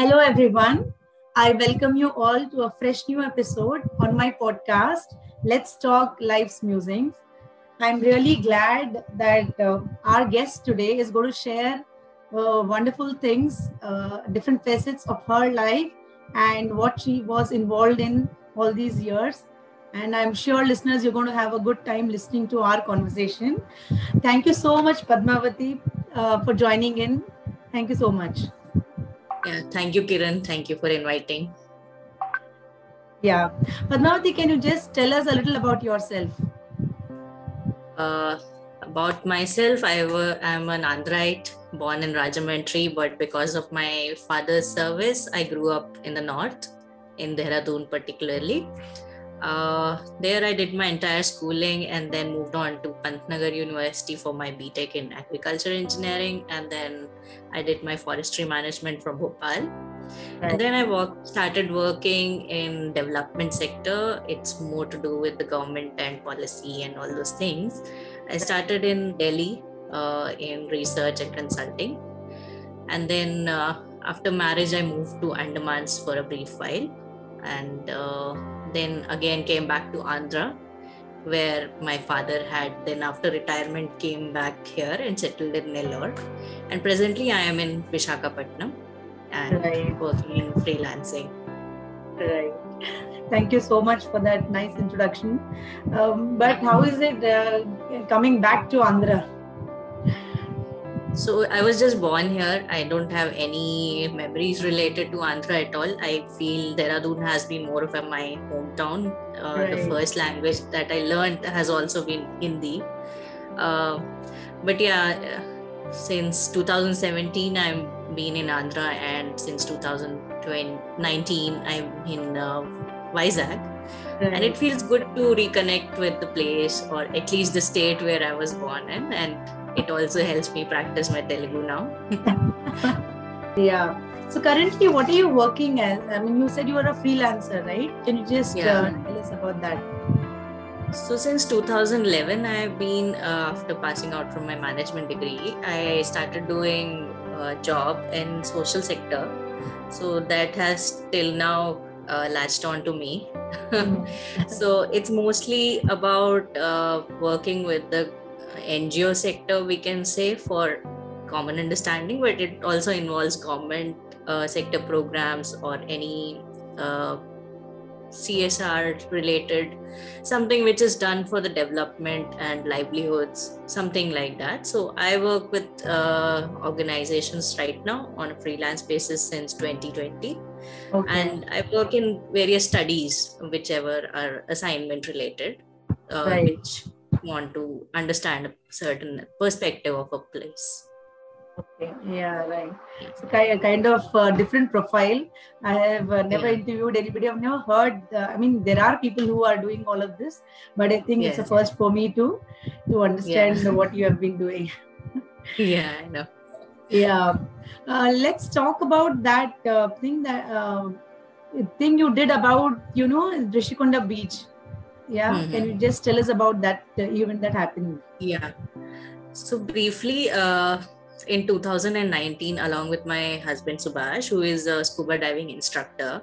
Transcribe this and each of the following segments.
Hello, everyone. I welcome you all to a fresh new episode on my podcast, Let's Talk Life's Musings. I'm really glad that uh, our guest today is going to share uh, wonderful things, uh, different facets of her life, and what she was involved in all these years. And I'm sure listeners, you're going to have a good time listening to our conversation. Thank you so much, Padmavati, uh, for joining in. Thank you so much. Yeah, thank you, Kiran. Thank you for inviting. Yeah. Padmavati, can you just tell us a little about yourself? Uh, about myself, I am an Andhraite born in Rajahmundry, but because of my father's service, I grew up in the north, in Dehradun particularly. Uh, there I did my entire schooling and then moved on to Pantnagar University for my BTech in agriculture engineering and then I did my forestry management from Bhopal. Right. And then I work, started working in development sector. It's more to do with the government and policy and all those things. I started in Delhi uh, in research and consulting. And then uh, after marriage, I moved to Andamans for a brief while. And uh, then again came back to Andhra, where my father had then after retirement came back here and settled in Nellore. And presently I am in Vishakhapatnam and right. working in freelancing. Right. Thank you so much for that nice introduction. Um, but how is it uh, coming back to Andhra? So I was just born here. I don't have any memories related to Andhra at all. I feel Dehradun has been more of a, my hometown. Uh, right. The first language that I learned has also been Hindi. Uh, but yeah, since 2017, I've been in Andhra, and since 2019, I'm in uh, Vizag. Right. And it feels good to reconnect with the place or at least the state where I was born in. And it also helps me practice my Telugu now. yeah. So currently, what are you working as? I mean, you said you are a freelancer, right? Can you just yeah. uh, tell us about that? So since 2011, I have been uh, after passing out from my management degree, I started doing a job in social sector. So that has till now uh, latched on to me. Mm-hmm. so it's mostly about uh, working with the NGO sector, we can say, for common understanding, but it also involves government uh, sector programs or any uh, CSR related, something which is done for the development and livelihoods, something like that. So I work with uh, organizations right now on a freelance basis since 2020. Okay. And I work in various studies, whichever are assignment related, uh, right. which want to understand a certain perspective of a place. Okay. Yeah right. So kind of uh, different profile. I have uh, never yeah. interviewed anybody. I've never heard uh, i mean there are people who are doing all of this but i think yes. it's a first for me to to understand yeah. what you have been doing. Yeah i know. Yeah. Uh, let's talk about that uh, thing that uh, thing you did about you know Rushikonda beach yeah mm-hmm. can you just tell us about that uh, event that happened yeah so briefly uh, in 2019 along with my husband subhash who is a scuba diving instructor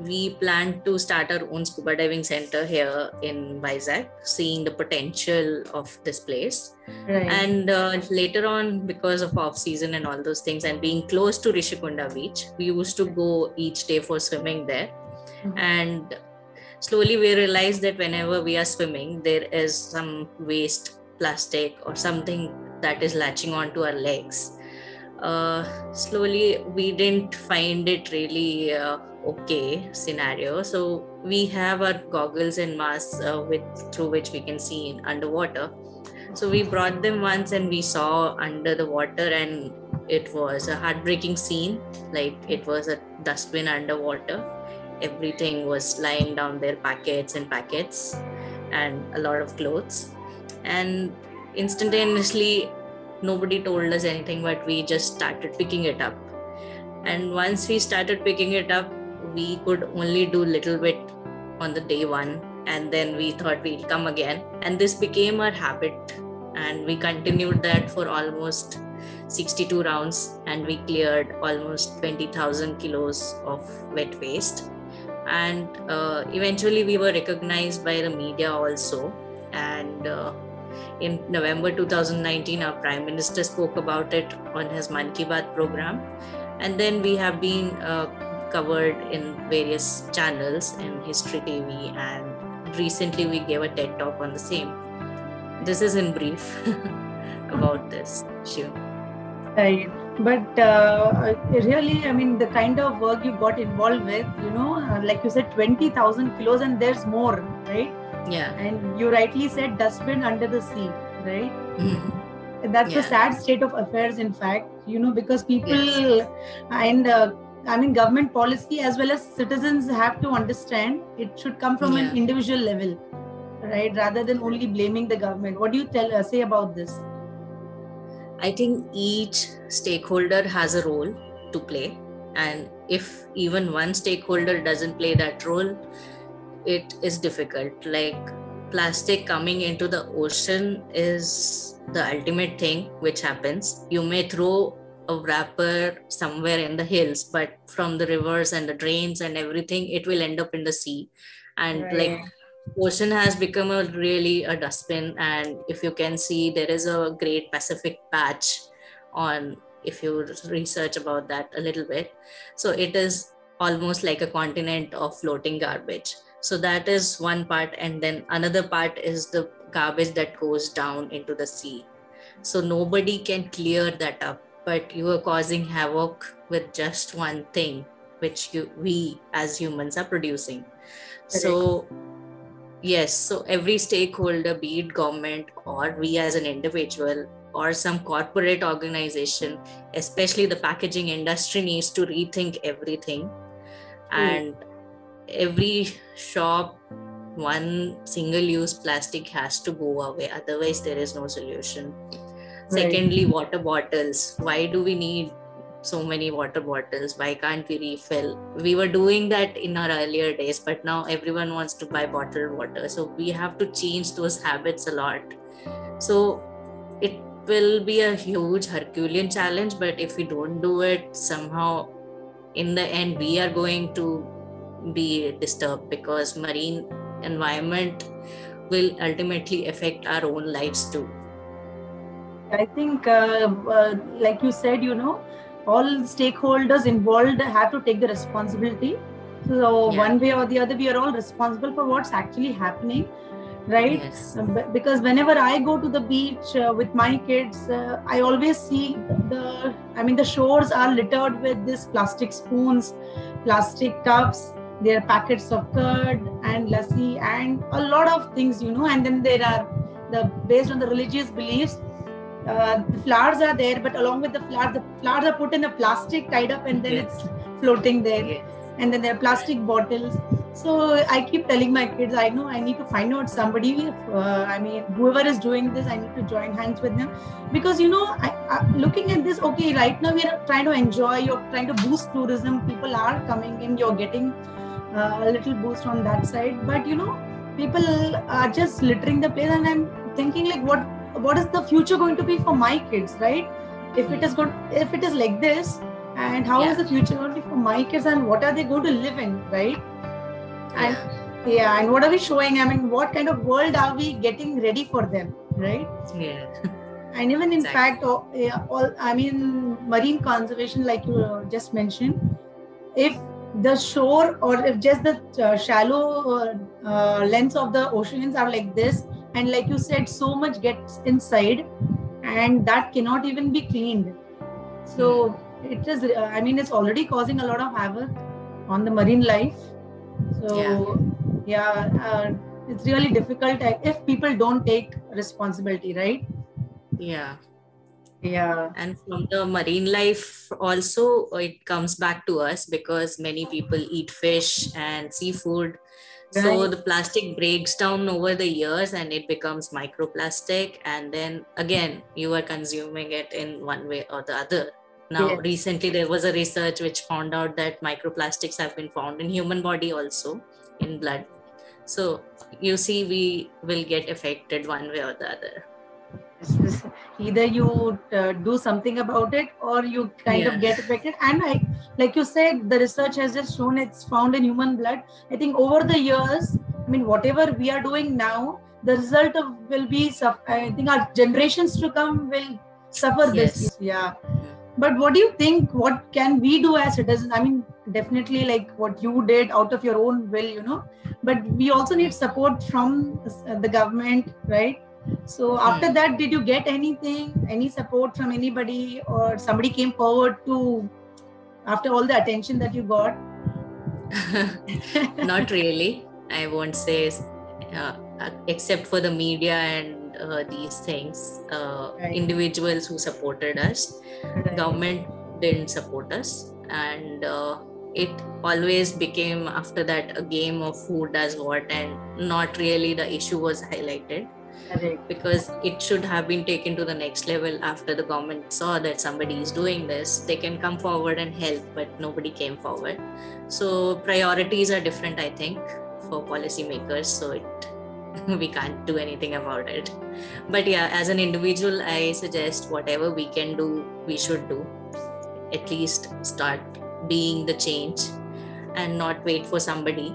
we planned to start our own scuba diving center here in Vizag, seeing the potential of this place. Right. And uh, later on, because of off season and all those things, and being close to Rushikonda beach, we used to go each day for swimming there. Mm-hmm. And slowly we realize that whenever we are swimming there is some waste plastic or something that is latching onto our legs. Uh, slowly we didn't find it really uh, okay scenario. So we have our goggles and masks uh, with through which we can see underwater. So we brought them once and we saw under the water and it was a heartbreaking scene like it was a dustbin underwater everything was lying down there packets and packets and a lot of clothes. And instantaneously nobody told us anything but we just started picking it up. And once we started picking it up we could only do little bit on the day one and then we thought we'll come again. And this became our habit and we continued that for almost 62 rounds and we cleared almost 20000 kilos of wet waste and uh, eventually we were recognized by the media also. And uh, in november 2019 our prime minister spoke about it on his Mann Ki Baat program. And then we have been uh, covered in various channels in history tv and recently we gave a ted talk on the same. This is in brief about this issue. Right but uh, really i mean the kind of work you got involved with you know uh, like you said 20000 kilos and there's more right? Yeah. And you rightly said dustbin under the sea right? Mm-hmm. that's Yeah. the sad state of affairs in fact you know because people Yes. and uh, i mean government policy as well as citizens have to understand it should come from an individual level right? Rather than only blaming the government. What do you tell uh, say about this I think each stakeholder has a role to play. And if even one stakeholder doesn't play that role, it is difficult. Like plastic coming into the ocean is the ultimate thing which happens. You may throw a wrapper somewhere in the hills, but from the rivers and the drains and everything, it will end up in the sea. And like Right. Ocean has become a really a dustbin and if you can see there is a great pacific patch on if you research about that a little bit. So it is almost like a continent of floating garbage. So that is one part and then another part is the garbage that goes down into the sea. So nobody can clear that up but you are causing havoc with just one thing which you we as humans are producing. So yes so every stakeholder be it government or we as an individual or some corporate organization especially the packaging industry needs to rethink everything. Hmm. And every shop one single use plastic has to go away otherwise there is no solution. Secondly water bottles. Why do we need so many water bottles why can't we refill? We were doing that in our earlier days but now everyone wants to buy bottled water. So we have to change those habits a lot. So it will be a huge herculean challenge but if we don't do it somehow in the end we are going to be disturbed because marine environment will ultimately affect our own lives too. I think, uh, uh, like you said, you know, all stakeholders involved have to take the responsibility. So, Yeah. one way or the other, we are all responsible for what's actually happening, right? yes Um, Because whenever I go to the beach uh, with my kids, uh, I always see the, I mean, the shores are littered with this plastic spoons, plastic cups, there are packets of curd and lassi, and a lot of things, you know, and then there are the based on the religious beliefs uh, the flowers are there, but along with the flowers, the flowers are put in a plastic tied up and then Yes. it's floating there. Yes. And then there are plastic bottles. So I keep telling my kids, I know I need to find out somebody. Uh, I mean, whoever is doing this, I need to join hands with them because you know, I, I, looking at this, okay, right now we are trying to enjoy. You're trying to boost tourism. People are coming in. You're getting uh, a little boost on that side, but you know, people are just littering the place, and I'm thinking like, what what is the future going to be for my kids right if it is good if it is like this and how is Yeah. the future going to be for my kids and what are they going to live in right and Yeah. and what are we showing i mean what kind of world are we getting ready for them right yeah and even in Exactly. fact all, yeah, all i mean marine conservation like you just mentioned if the shore or if just the uh, shallow uh, uh, lengths of the oceans are like this and like you said so much gets inside and that cannot even be cleaned. So it is uh, i mean it's already causing a lot of havoc on the marine life. So yeah, uh, it's really difficult if people don't take responsibility right? Yeah. Yeah. And from the marine life also it comes back to us because many people eat fish and seafood so the plastic breaks down over the years and it becomes microplastic and then again you are consuming it in one way or the other. Now Yes. recently there was a research which found out that microplastics have been found in human body also in blood. So you see we will get affected one way or the other either you uh, do something about it or you kind yeah. of get affected. And i like you said the research has just shown it's found in human blood. I think over the years i mean whatever we are doing now the result of will be i think our generations to come will suffer yes. this yeah. But what do you think what can we do as citizens? I mean definitely like what you did out of your own will you know. But we also need support from the government right so after hmm. that did you get anything any support from anybody or somebody came forward to after all the attention that you got not really i won't say uh, except for the media and uh, these things uh, right. individuals who supported us right. government didn't support us and uh, it always became after that a game of who does what and not really the issue was highlighted Correct. because it should have been taken to the next level after the government saw that somebody is doing this they can come forward and help but nobody came forward. So priorities are different i think for policymakers so it we can't do anything about it. But yeah as an individual i suggest whatever we can do we should do. At least start being the change and not wait for somebody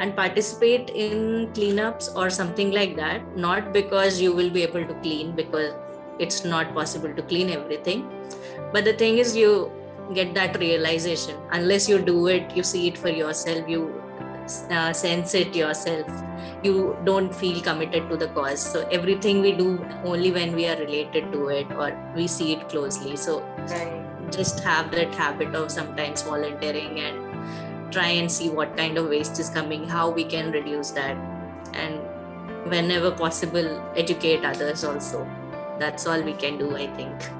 and participate in cleanups or something like that not because you will be able to clean because it's not possible to clean everything. But the thing is you get that realization. Unless you do it you see it for yourself you uh, sense it yourself. You don't feel committed to the cause. So everything we do only when we are related to it or we see it closely. So right. just have that habit of sometimes volunteering and try and see what kind of waste is coming, how we can reduce that, and whenever possible, educate others also. That's all we can do, I think.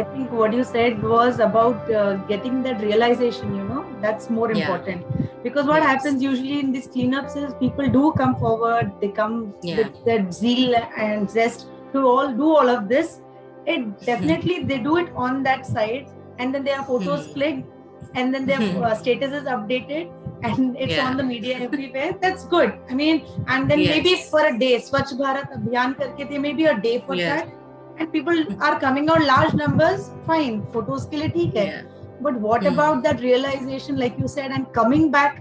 I think what you said was about uh, getting that realization, you know, that's more important. Yeah. Because what yes. happens usually in these cleanups is people do come forward, they come yeah. with that zeal and zest to all do all of this. It definitely they do it on that side, and then there are photos clicked and then their hmm. uh, status is updated and it's yeah. on the media everywhere that's good i mean and then yes. maybe for a day swachh bharat abhiyan karke there may be a day for yeah. that and people are coming out large numbers fine photos ke liye theek hai yeah. but what mm. about that realization like you said and coming back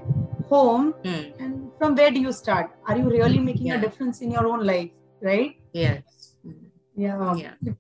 home mm. and from where do you start are you really making a difference in your own life right yes yeah yeah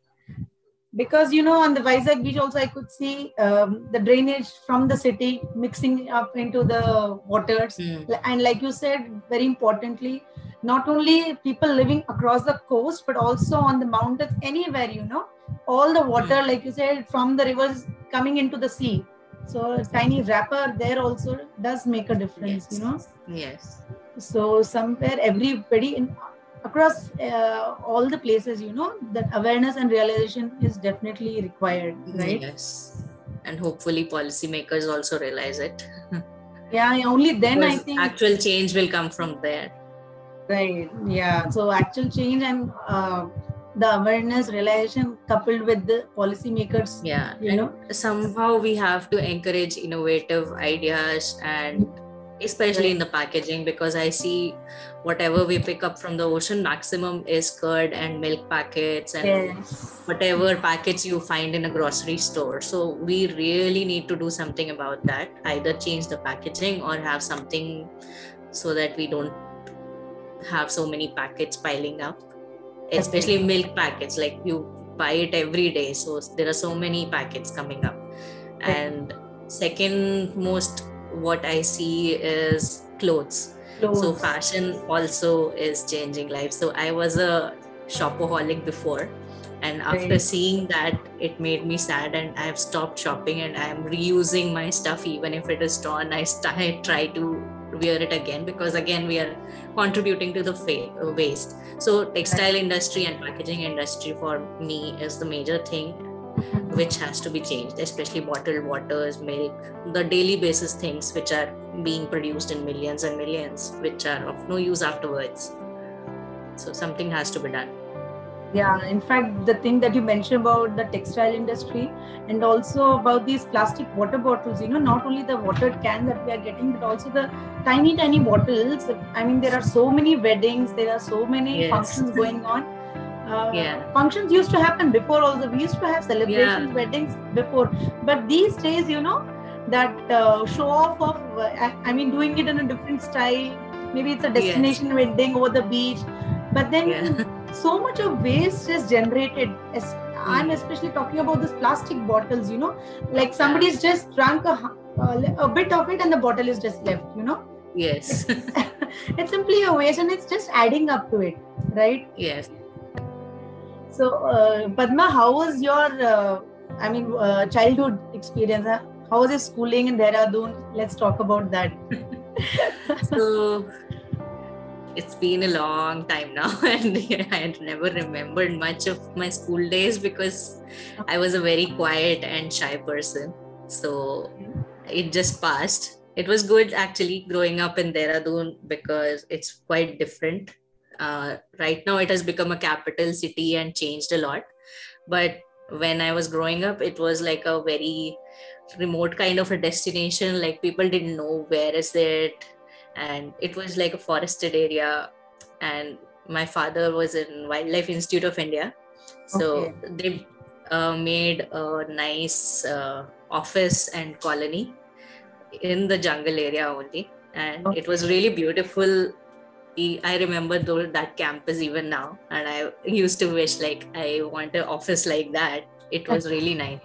because you know on the Vizag beach also I could see um, the drainage from the city mixing up into the waters mm. and like you said very importantly not only people living across the coast but also on the mountains anywhere you know all the water mm. like you said from the rivers coming into the sea so a tiny wrapper there also does make a difference yes. you know yes so somewhere everybody in across uh, all the places you know that awareness and realization is definitely required right? Yes. And hopefully policymakers also realize it. Yeah only then because i think actual change will come from there. Right yeah. So actual change and uh, the awareness realization coupled with the policymakers yeah you know? somehow we have to encourage innovative ideas and especially in the packaging because i see whatever we pick up from the ocean maximum is curd and milk packets and yes. whatever packets you find in a grocery store so we really need to do something about that either change the packaging or have something so that we don't have so many packets piling up especially okay. milk packets like you buy it every day so there are so many packets coming up and second most what I see is clothes. clothes. So fashion also is changing life. So I was a shopaholic before. And after right. seeing that, it made me sad, and I've stopped shopping and I'm reusing my stuff, even if it is torn. I, st- I try to wear it again because, again, we are contributing to the fa- waste. So, textile industry and packaging industry for me is the major thing which has to be changed, especially bottled waters, milk, the daily basis things which are being produced in millions and millions, which are of no use afterwards. So something has to be done. Yeah, in fact, the thing that you mentioned about the textile industry and also about these plastic water bottles, you know, not only the water can that we are getting, but also the tiny, tiny bottles. I mean, there are so many weddings, there are so many yes. functions going on uh, Yeah. functions used to happen before also we used to have celebrations Yeah. weddings before but these days you know that uh, show off of uh, I, I mean doing it in a different style maybe it's a Yes. destination wedding over the beach but then Yeah. so much of waste is generated Es- i'm especially talking about this plastic bottles you know like somebody's just drunk a, a bit of it and the bottle is just left you know Yes. it's simply a waste and it's just adding up to it right yes. So uh, padma how was your uh, i mean uh, childhood experience huh? how was your schooling in dehradun let's talk about that So it's been a long time now, and I had never remembered much of my school days because I was a very quiet and shy person. So it just passed. It was good actually growing up in Dehradun because it's quite different. Uh, right now, it has become a capital city and changed a lot. But when I was growing up, it was like a very remote kind of a destination. Like people didn't know where is it, and it was like a forested area. And my father was in Wildlife Institute of India, so Okay. they uh, made a nice uh, office and colony in the jungle area only and it was really beautiful i remember though that campus even now and i used to wish like i want an office like that. It was really nice.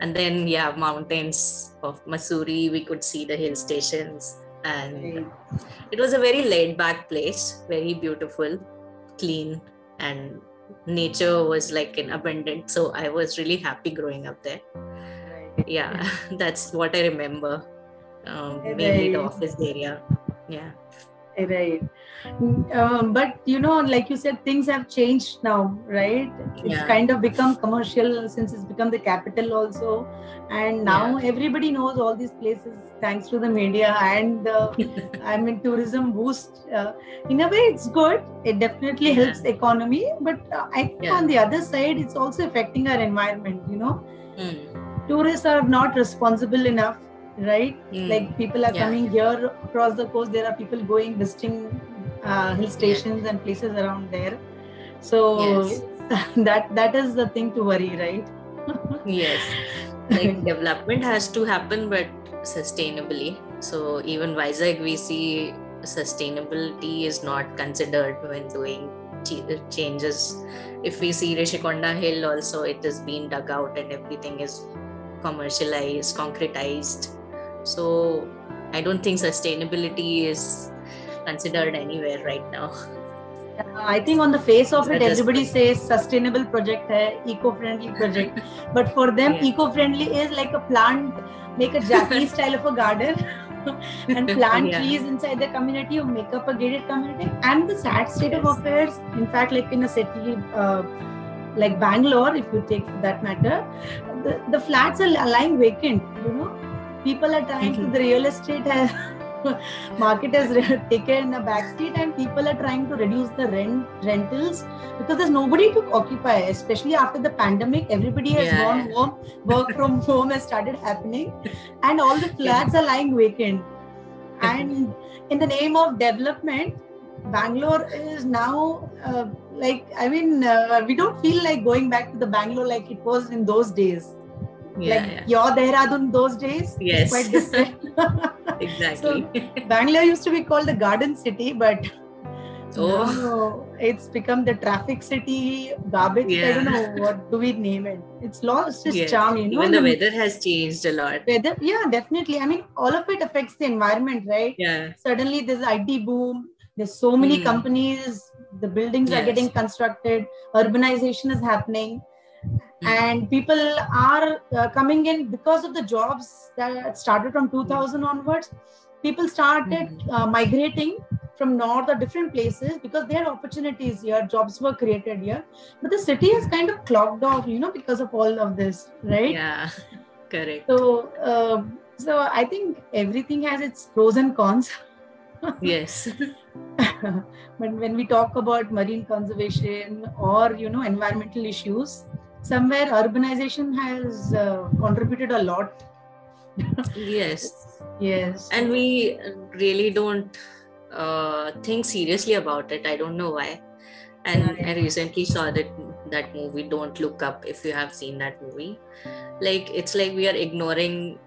And then yeah mountains of Mussoorie we could see the hill stations. And it was a very laid back place very beautiful clean and nature was like in abundant so i was really happy growing up there. Yeah that's what i remember um, mainly the office area. Yeah right. Um, but you know like you said things have changed now right? It's Yeah. kind of become commercial since it's become the capital also. And now everybody knows all these places thanks to the media and uh, i mean tourism boost. Uh, in a way it's good. It definitely Yeah. helps the economy. But uh, i think Yeah. on the other side it's also affecting our environment you know? Mm, tourists are not responsible enough right? Mm, like people are Yeah. coming here across the coast. There are people going visiting uh, hill stations and places around there. So Yes. that that is the thing to worry right? Yes. Like development has to happen but sustainably. So even Vizag we see sustainability is not considered when doing changes. If we see Rushikonda Hill also it is being dug out and everything is commercialized concretized so I don't think sustainability is considered anywhere right now. I think on the face of it everybody says sustainable project hai eco-friendly project. But for them Yeah. eco-friendly is like a plant make a japanese style of a garden and plant Yeah. trees inside the community or make up a gated community. And the sad state of affairs in fact like in a city uh, like bangalore if you take that matter the, the flats are lying vacant you know people are trying to the real estate has market has taken a backseat and people are trying to reduce the rent rentals because there's nobody to occupy especially after the pandemic everybody has Yeah. gone home work from home has started happening and all the flats are lying vacant. And in the name of development bangalore is now uh, like i mean uh, we don't feel like going back to the bangalore like it was in those days yeah, like yeah. your dehradun those days Yes. quite different exactly bangalore used to be called the garden city but Oh. now it's become the traffic city garbage i don't know what do we name it it's lost its Yes. charm you know even the the weather has changed a lot weather yeah definitely i mean all of it affects the environment right yeah suddenly there's IT boom. There's so many Hmm. companies. The buildings are getting constructed. Urbanization is happening, and people are uh, coming in because of the jobs that started from 2000 onwards. People started Mhm. uh, migrating from north or different places because there are opportunities here. Jobs were created here, but the city has kind of clogged off, you know, because of all of this, right? yeah correct So, uh, so I think everything has its pros and cons. yes but when we talk about marine conservation or you know environmental issues somewhere urbanization has uh, contributed a lot. Yes. Yes. And we really don't uh, think seriously about it. I don't know why. And Right. i recently saw that that movie don't look up if you have seen that movie. Like it's like we are ignoring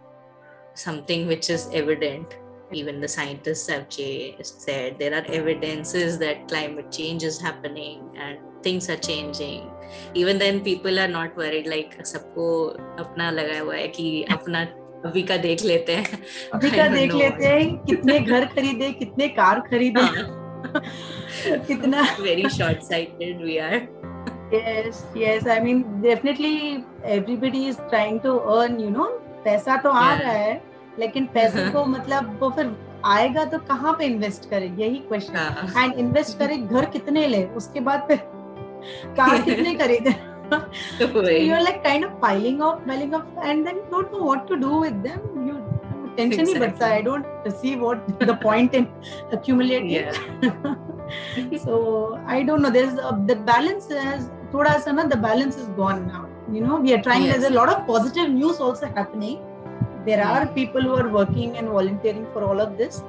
something which is evident. Even the scientists have said there are evidences that climate change is happening and things are changing even then people are not worried like सबको अपना लगा हुआ है कि अपना अभी का देख लेते हैं। अभी का देख know. लेते हैं कितने घर खरीदे कितने कार खरीदे। हाँ। कितना very short sighted we are yes yes I mean definitely everybody is trying to earn you know पैसा तो आ रहा है लेकिन पैसे को मतलब वो फिर आएगा तो कहाँ पे इन्वेस्ट करे? यही क्वेश्चन एंड इन्वेस्ट करे घर कितने ले? उसके बाद फिर कार कितने खरीदे वही। you're like kind of piling up piling up and then you don't know what to do with them you tension ही बढ़ता है I don't see what the point in accumulating yeah so I don't know there's a, the balance has thoda sa na the balance is gone now you know we are trying Yes. there's a lot of positive news also happening there are Mm. people who are working and volunteering for all of this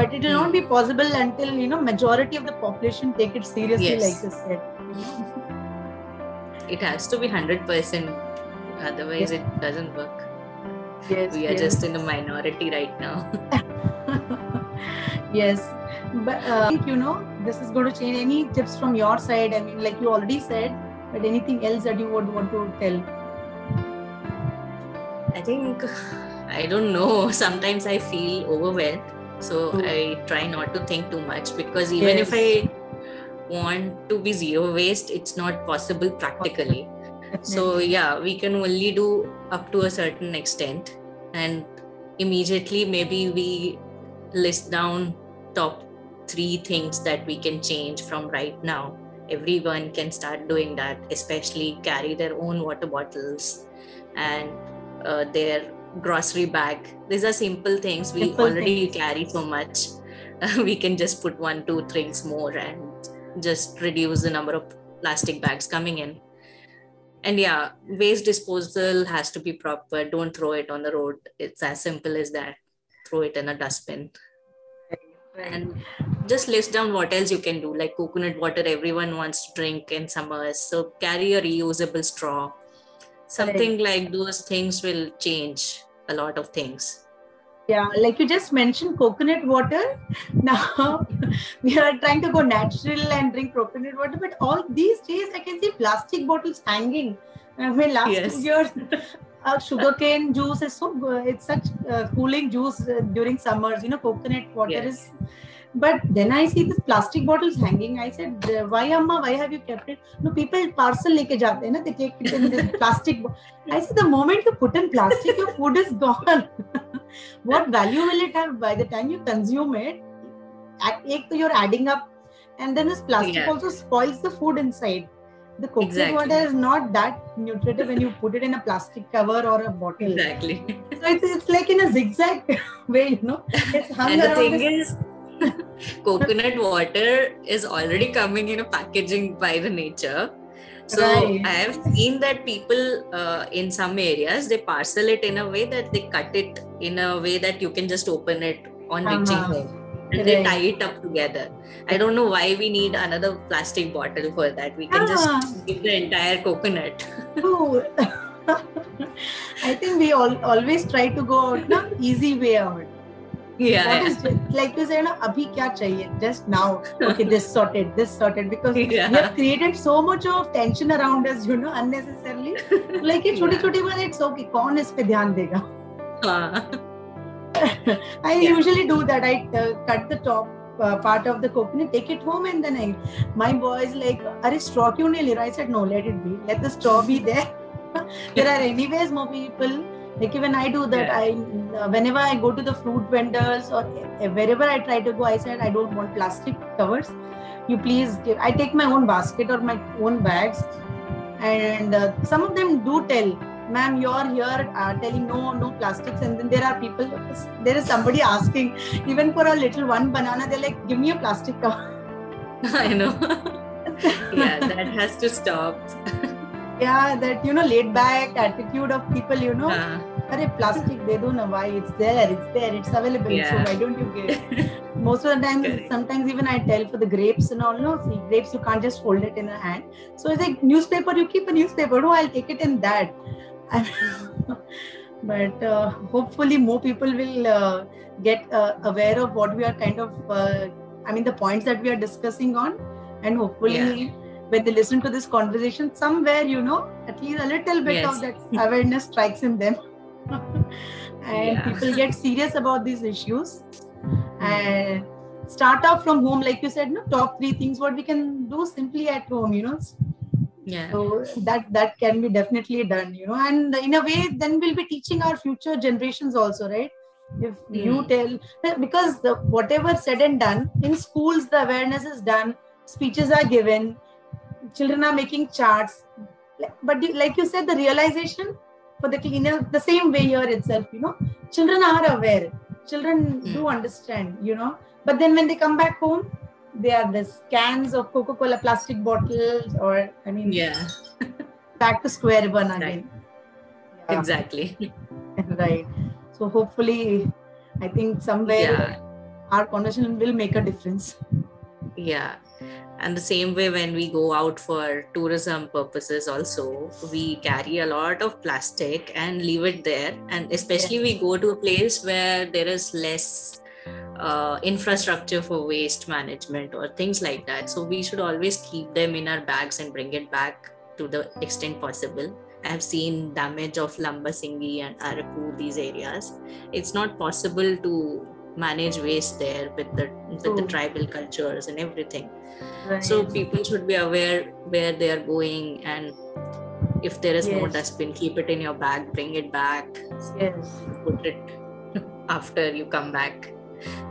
but it will Mm. not be possible until you know majority of the population take it seriously Yes. like you said it has to be 100% otherwise it doesn't work. Yes we are yes. just in a minority right now. Yes. But uh, I think you know this is going to change. Any tips from your side? I mean like you already said but anything else that you would want to tell? I think i don't know. Sometimes i feel overwhelmed. So True. i try not to think too much because even if i want to be zero waste it's not possible practically. So yeah we can only do up to a certain extent and immediately maybe we list down top three things that we can change from right now. Everyone can start doing that especially carry their own water bottles and uh, their grocery bag. These are simple things we Simple already things. carry so much. We can just put one two things more and just reduce the number of plastic bags coming in. And yeah waste disposal has to be proper. Don't throw it on the road. It's as simple as that. Throw it in a dustbin. And just list down what else you can do. Like coconut water everyone wants to drink in summers. So carry a reusable straw. Something like those things will change a lot of things yeah like you just mentioned coconut water now we are trying to go natural and drink coconut water but all these days i can see plastic bottles hanging i mean last Yes. two years uh, sugarcane juice is so good it's such uh, cooling juice uh, during summers you know coconut water Yes. is but then i see this plastic bottles hanging. I said why amma why have you kept it? No people parcel leke hain na they take it in this plastic bo- i said the moment you put in plastic your food is gone. What value will it have by the time you consume it? Ek to you're adding up. And then this plastic Yeah. also spoils the food inside. The coconut Exactly. water is not that nutritive when you put it in a plastic cover or a bottle. Exactly. So it's, it's like in a zigzag way you know? It's hung and the thing this- is coconut water is already coming in a packaging by the nature so Right. i have seen that people uh, in some areas they parcel it in a way that they cut it in a way that you can just open it on reaching Uh-huh. home and they tie it up together i don't know why we need another plastic bottle for that we can Ah. just give the entire coconut I think we all always try to go out na easy way out. Yeah, What is like you say na abhi kya chahiye just now okay this sorted this sorted because Yeah. we have created so much of tension around us you know unnecessarily like ये छोटी छोटी बात it's okay कौन इस पे ध्यान देगा हाँ. I Yeah. usually do that I uh, cut the top uh, part of the coconut take it home and then I my boy is like अरे straw नहीं ले रहा I said no let it be let the straw be there there are anyways more people like when i do that Yeah. i uh, whenever i go to the fruit vendors or uh, wherever i try to go i said i don't want plastic covers. You please give i take my own basket or my own bags. And uh, some of them do tell ma'am you're here uh, telling no no plastics. And then there are people there is somebody asking even for a little one banana they're like give me a plastic cover. I know. Yeah that has to stop. Yeah that you know laid back attitude of people you know? Uh, Plastic, they don't know why it's there, it's there, it's available. Yeah. So why don't you give? Most of the time, Correct. sometimes even I tell for the grapes and all, no, see, grapes you can't just hold it in a hand. So it's like newspaper, you keep a newspaper. No, I'll take it in that. but uh, hopefully more people will uh, get uh, aware of what we are kind of, uh, I mean, the points that we are discussing on, and hopefully. Yeah. When they listen to this conversation, somewhere you know, at least a little bit of that awareness strikes in them, and Yeah. people get serious about these issues and start out from home like you said no top three things what we can do simply at home you know Yeah. so that that can be definitely done you know and in a way then we'll be teaching our future generations also right if you Mm. tell because the, whatever said and done in schools the awareness is done speeches are given children are making charts but like you said the realization for the cleaner the same way here itself you know. Children are aware. Children do hmm. understand you know. But then when they come back home they are the cans of coca-cola plastic bottles or i mean Yeah. back to square one again. Yeah, Exactly. right. So hopefully i think somewhere Yeah. our conversation will make a difference. Yeah. And the same way when we go out for tourism purposes, also, we carry a lot of plastic and leave it there. And especially we go to a place where there is less uh, infrastructure for waste management or things like that. So we should always keep them in our bags and bring it back to the extent possible. I have seen damage of Lambasingi and Araku, these areas. It's not possible to manage waste there with the with the tribal cultures and everything right. so people should be aware where they are going and if there is no Yes. dustbin keep it in your bag bring it back yes put it after you come back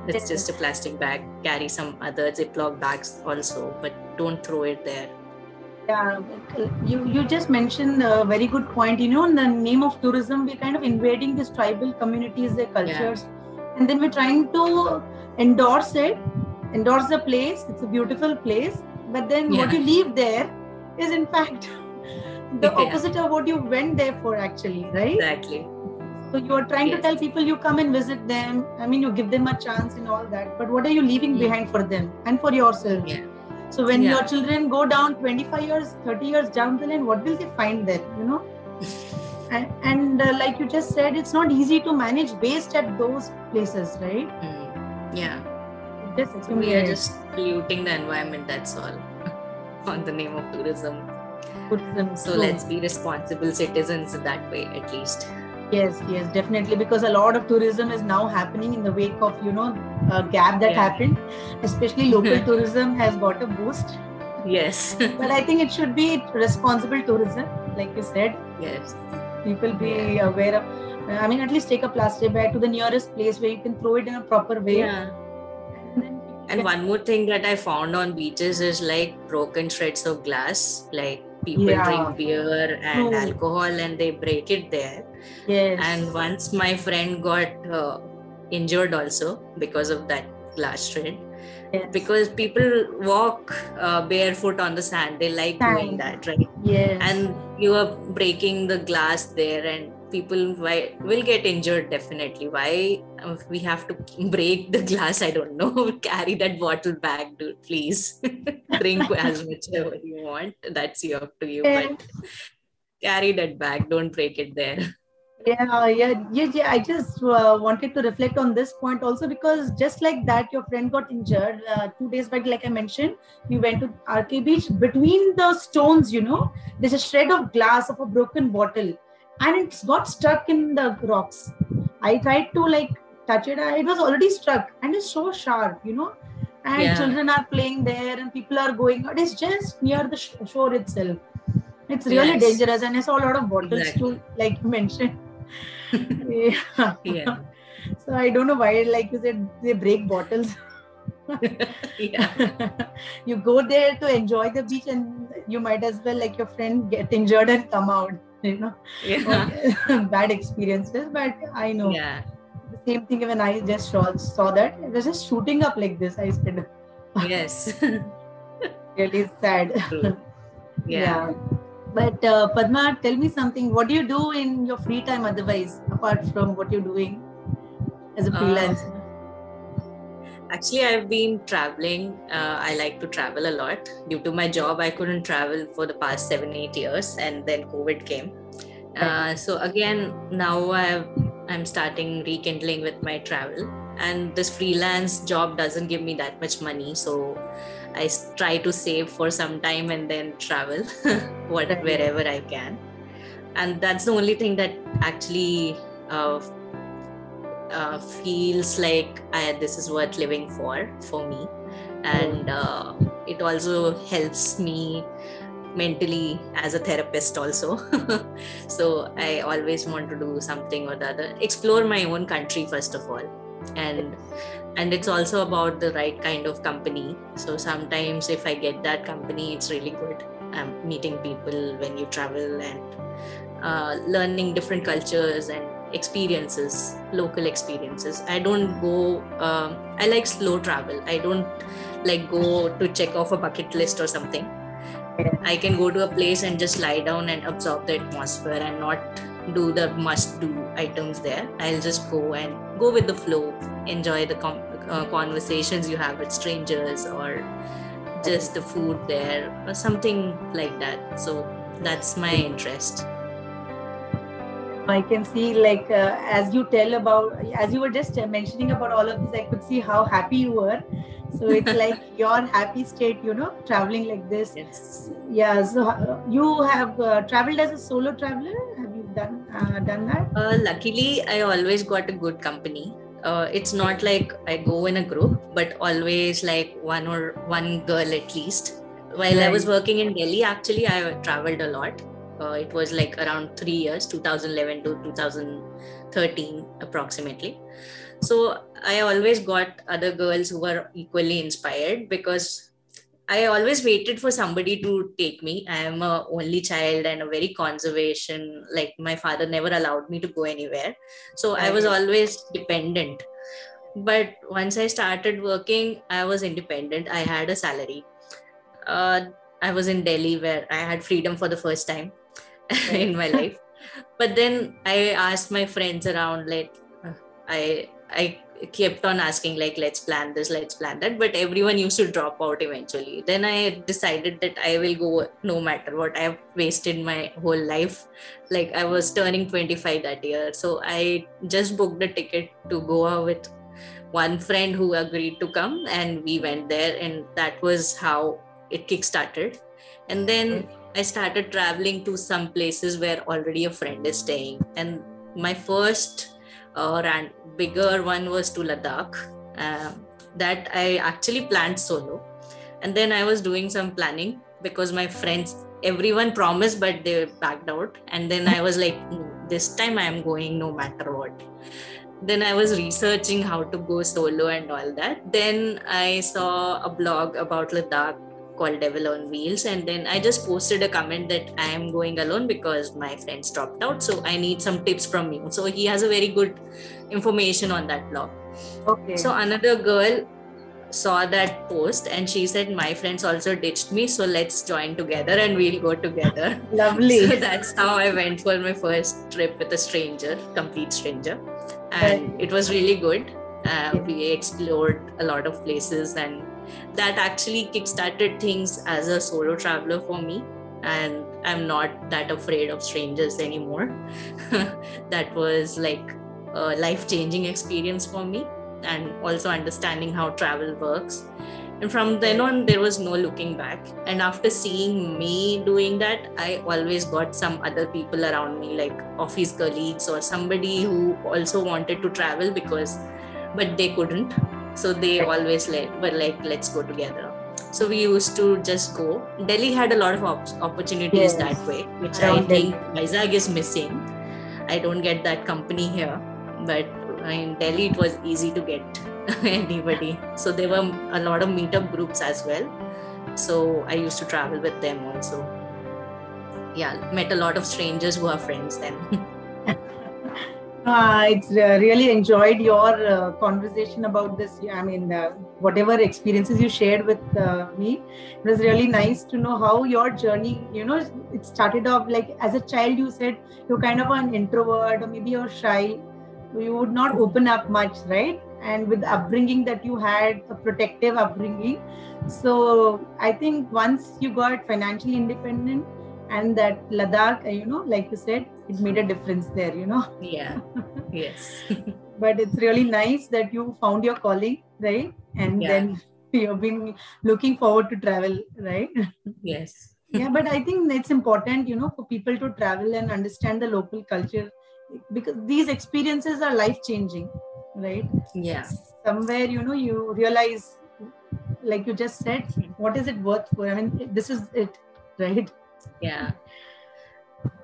it's Yes. just a plastic bag carry some other ziploc bags also but don't throw it there Yeah, uh, you you just mentioned a very good point. You know, in the name of tourism, we're kind of invading these tribal communities, their cultures, and then we're trying to endorse it, endorse the place. It's a beautiful place, but then what you leave there is, in fact, the Yeah. opposite of what you went there for, actually, right? exactly So you are trying to tell people you come and visit them. I mean, you give them a chance and all that, but what are you leaving Mm. behind for them and for yourself? Yeah. So when Yeah. your children go down 25 years, 30 years down the line, what will they find there? You know, and, and uh, like you just said, it's not easy to manage waste at those places, right? Mm. yeah We are just polluting the environment that's all on the name of tourism tourism. so let's be responsible citizens in that way at least Yes, yes, definitely. Because a lot of tourism is now happening in the wake of you know a gap that Yeah. happened. Especially local tourism has got a boost. yes But I think it should be responsible tourism, like you said. yes People be aware of. I mean, at least take a plastic bag to the nearest place where you can throw it in a proper way. yeah And, then people And can- one more thing that I found on beaches is like broken shreds of glass. Like people Yeah. drink beer and alcohol and they break it there. yes. And once my friend got uh, injured also because of that glass shred. yes. Because people walk uh, barefoot on the sand, they like doing that, right? yes. And you are breaking the glass there, and people why, will get injured definitely. Why uh, we have to break the glass? I don't know. Carry that bottle back, dude. Please drink as much as you want. That's up to you, Yeah. but carry that bag. Don't break it there. yeah yeah yeah, yeah i just uh, wanted to reflect on this point also because just like that your friend got injured uh, two days back like i mentioned we went to rk beach between the stones you know there's a shred of glass of a broken bottle and it's got stuck in the rocks i tried to like touch it it was already stuck and it's so sharp you know and Yeah. children are playing there and people are going out it's just near the sh- shore itself it's really Yes. dangerous and i saw a lot of bottles Exactly. too like you mentioned yeah. Yeah. so I don't know why, like you said, they break bottles. yeah. you go there to enjoy the beach, and you might as well, like your friend, get injured and come out. You know, Yeah. bad experiences. But I know Yeah. the same thing when I just saw, saw that it was just shooting up like this. I said, Yes. really sad. True. Yeah. But uh, Padma, tell me something. What do you do in your free time otherwise, apart from what you're doing as a freelancer? Uh, actually, I've been traveling. Uh, I like to travel a lot. Due to my job, I couldn't travel for the past seven, eight years, and then COVID came. Uh, so again, now I've, I'm starting rekindling with my travel, and this freelance job doesn't give me that much money. So I try to save for some time and then travel what, wherever I can. And that's the only thing that actually uh, uh, feels like I, this is worth living for for me. And uh, it also helps me mentally as a therapist also. So i always want to do something or the other. Explore my own country first of all. And and it's also about the right kind of company. So sometimes if i get that company it's really good. I'm meeting people when you travel and uh, learning different cultures and experiences local experiences. I don't go um, i like slow travel. I don't like go to check off a bucket list or something. I can go to a place and just lie down and absorb the atmosphere and not do the must do items there. I'll just go and go with the flow enjoy the com- uh, conversations you have with strangers or just the food there or something like that. So that's my interest i can see like uh, as you tell about as you were just mentioning about all of this i could see how happy you were. So it's like your happy state you know traveling like this. Yes. Yeah so uh, you have uh, traveled as a solo traveler? Have you done uh, done that? Uh, luckily i always got a good company. Uh, it's not like i go in a group but always like one or one girl at least. While right. i was working in delhi actually i traveled a lot uh, it was like around 3 years 2011 to 2013 approximately. So i always got other girls who were equally inspired because i always waited for somebody to take me. I am a only child and a very conservation like my father never allowed me to go anywhere. So i was always dependent. But once i started working i was independent. I had a salary. Uh, i was in delhi where i had freedom for the first time in my life. But then i asked my friends around like uh, i I kept on asking like let's plan this let's plan that. But everyone used to drop out eventually. Then i decided that i will go no matter what. I've wasted my whole life. Like i was turning 25 that year. So i just booked a ticket to goa with one friend who agreed to come and we went there and that was how it kick-started. And then i started traveling to some places where already a friend is staying and my first uh, ran bigger one was to Ladakh. Uh, that I actually planned solo. And then I was doing some planning because my friends, everyone promised, but they backed out. And then I was like, this time I am going no matter what. Then I was researching how to go solo and all that. Then I saw a blog about Ladakh called Devil on Wheels. And then I just posted a comment that I am going alone because my friends dropped out. So I need some tips from you. So he has a very good information on that blog. Okay. So another girl saw that post and she said my friends also ditched me so let's join together and we'll go together lovely so that's how i went for my first trip with a stranger complete stranger and it was really good uh, we explored a lot of places and that actually kickstarted things as a solo traveler for me. And i'm not that afraid of strangers anymore. That was like a life changing experience for me and also understanding how travel works. And from then on there was no looking back. And after seeing me doing that i always got some other people around me like office colleagues or somebody who also wanted to travel because but they couldn't so they always like were like let's go together. So we used to just go. Delhi had a lot of op- opportunities yes. that way which i, I think Vizag is missing. I don't get that company here but in delhi it was easy to get anybody. So there were a lot of meetup groups as well. So i used to travel with them also. Yeah met a lot of strangers who are friends then Uh, it's uh, really enjoyed your uh, conversation about this. I mean, whatever experiences you shared with me, it was really nice to know how your journey. You know, it started off like as a child. You said you're kind of an introvert, or maybe you're shy. You would not open up much, right? And with upbringing that you had, a protective upbringing. So I think once you got financially independent, and that Ladakh, you know, like you said, it made a difference there, you know. Yeah. yes. but it's really nice that you found your calling, right? And yeah. then you've been looking forward to travel, right? Yes. yeah, but I think it's important, you know, for people to travel and understand the local culture because these experiences are life changing, right? Yeah. Somewhere, you know, you realize, like you just said, what is it worth for? I mean, this is it, right? yeah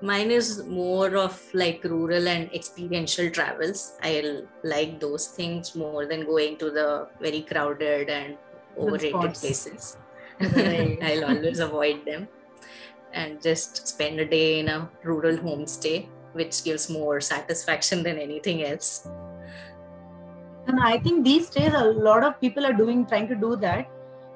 mine is more of like rural and experiential travels. I like those things more than going to the very crowded and overrated places. Right. i'll always avoid them and just spend a day in a rural homestay which gives more satisfaction than anything else. And i think these days a lot of people are doing trying to do that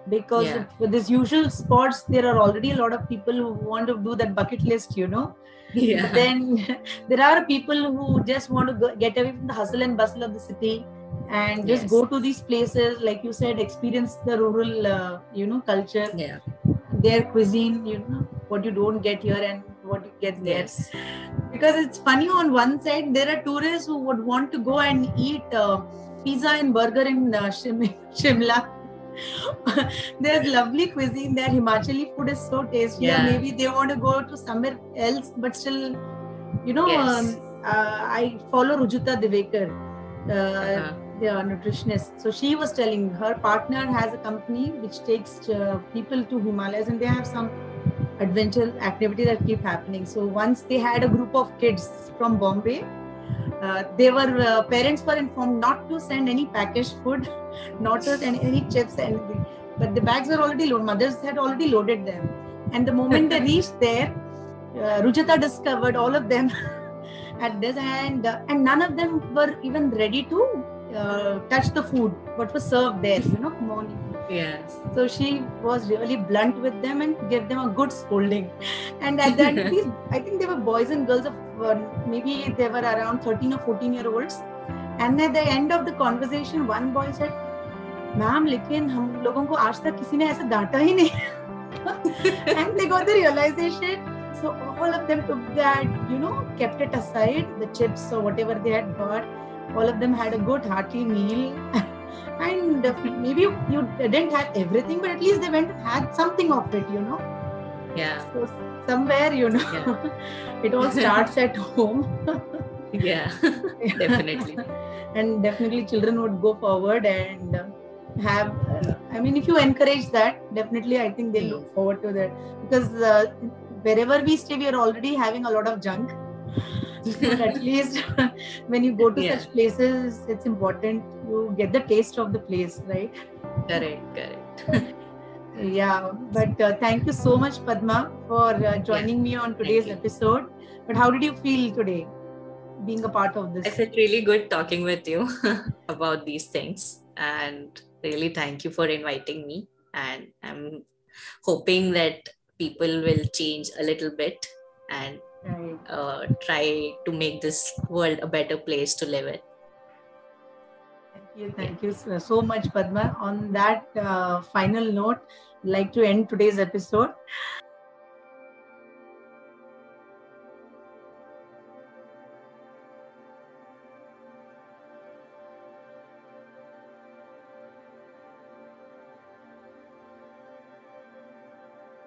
because yeah. with these usual spots there are already a lot of people who want to do that bucket list you know yeah. But then there are people who just want to go, get away from the hustle and bustle of the city and just yes. go to these places like you said experience the rural uh, you know culture yeah their cuisine you know what you don't get here and what you get there yes. because it's funny on one side there are tourists who would want to go and eat uh, pizza and burger in uh, Shim- shimla There's lovely cuisine there. Himachali food is so tasty. Yeah. Maybe they want to go to somewhere else, but still, you know, yes. um, uh, I follow Rujuta Divekar, uh, uh-huh. the nutritionist. So she was telling her partner has a company which takes uh, people to Himalayas and they have some adventure activity that keep happening. So once they had a group of kids from Bombay uh, they were uh, parents were informed not to send any packaged food, not to send any chips, anything. But the bags were already loaded. Mothers had already loaded them, and the moment they reached there, uh, Rujuta discovered all of them at this, and uh, and none of them were even ready to uh, touch the food what was served there. You know, morning. Yes. So she was really blunt with them and gave them a good scolding. And at that, I think they were boys and girls of uh, maybe they were around 13 or 14 year olds. And at the end of the conversation, one boy said, "Ma'am, लेकिन हम लोगों को आज तक किसी ने ऐसा डांटा ही नहीं." and they got the realization. So all of them took that, you know, kept it aside, the chips or whatever they had bought. All of them had a good hearty meal. and maybe you, you didn't have everything but at least they went had something of it you know? Yeah. So somewhere you know yeah. it all starts at home. Yeah. Definitely. And definitely children would go forward and have uh, i mean if you encourage that definitely i think they look hmm. forward to that. Because uh, wherever we stay we are already having a lot of junk but at least when you go to yeah. such places it's important you get the taste of the place right? Correct correct. Yeah but uh, thank you so much padma for uh, joining yeah. me on today's episode. But how did you feel today being a part of this? I felt really good talking with you about these things and really thank you for inviting me and i'm hoping that people will change a little bit and right. uh, try to make this world a better place to live in. Thank you. Thank you so much, Padma. On that uh, final note, I'd like to end today's episode.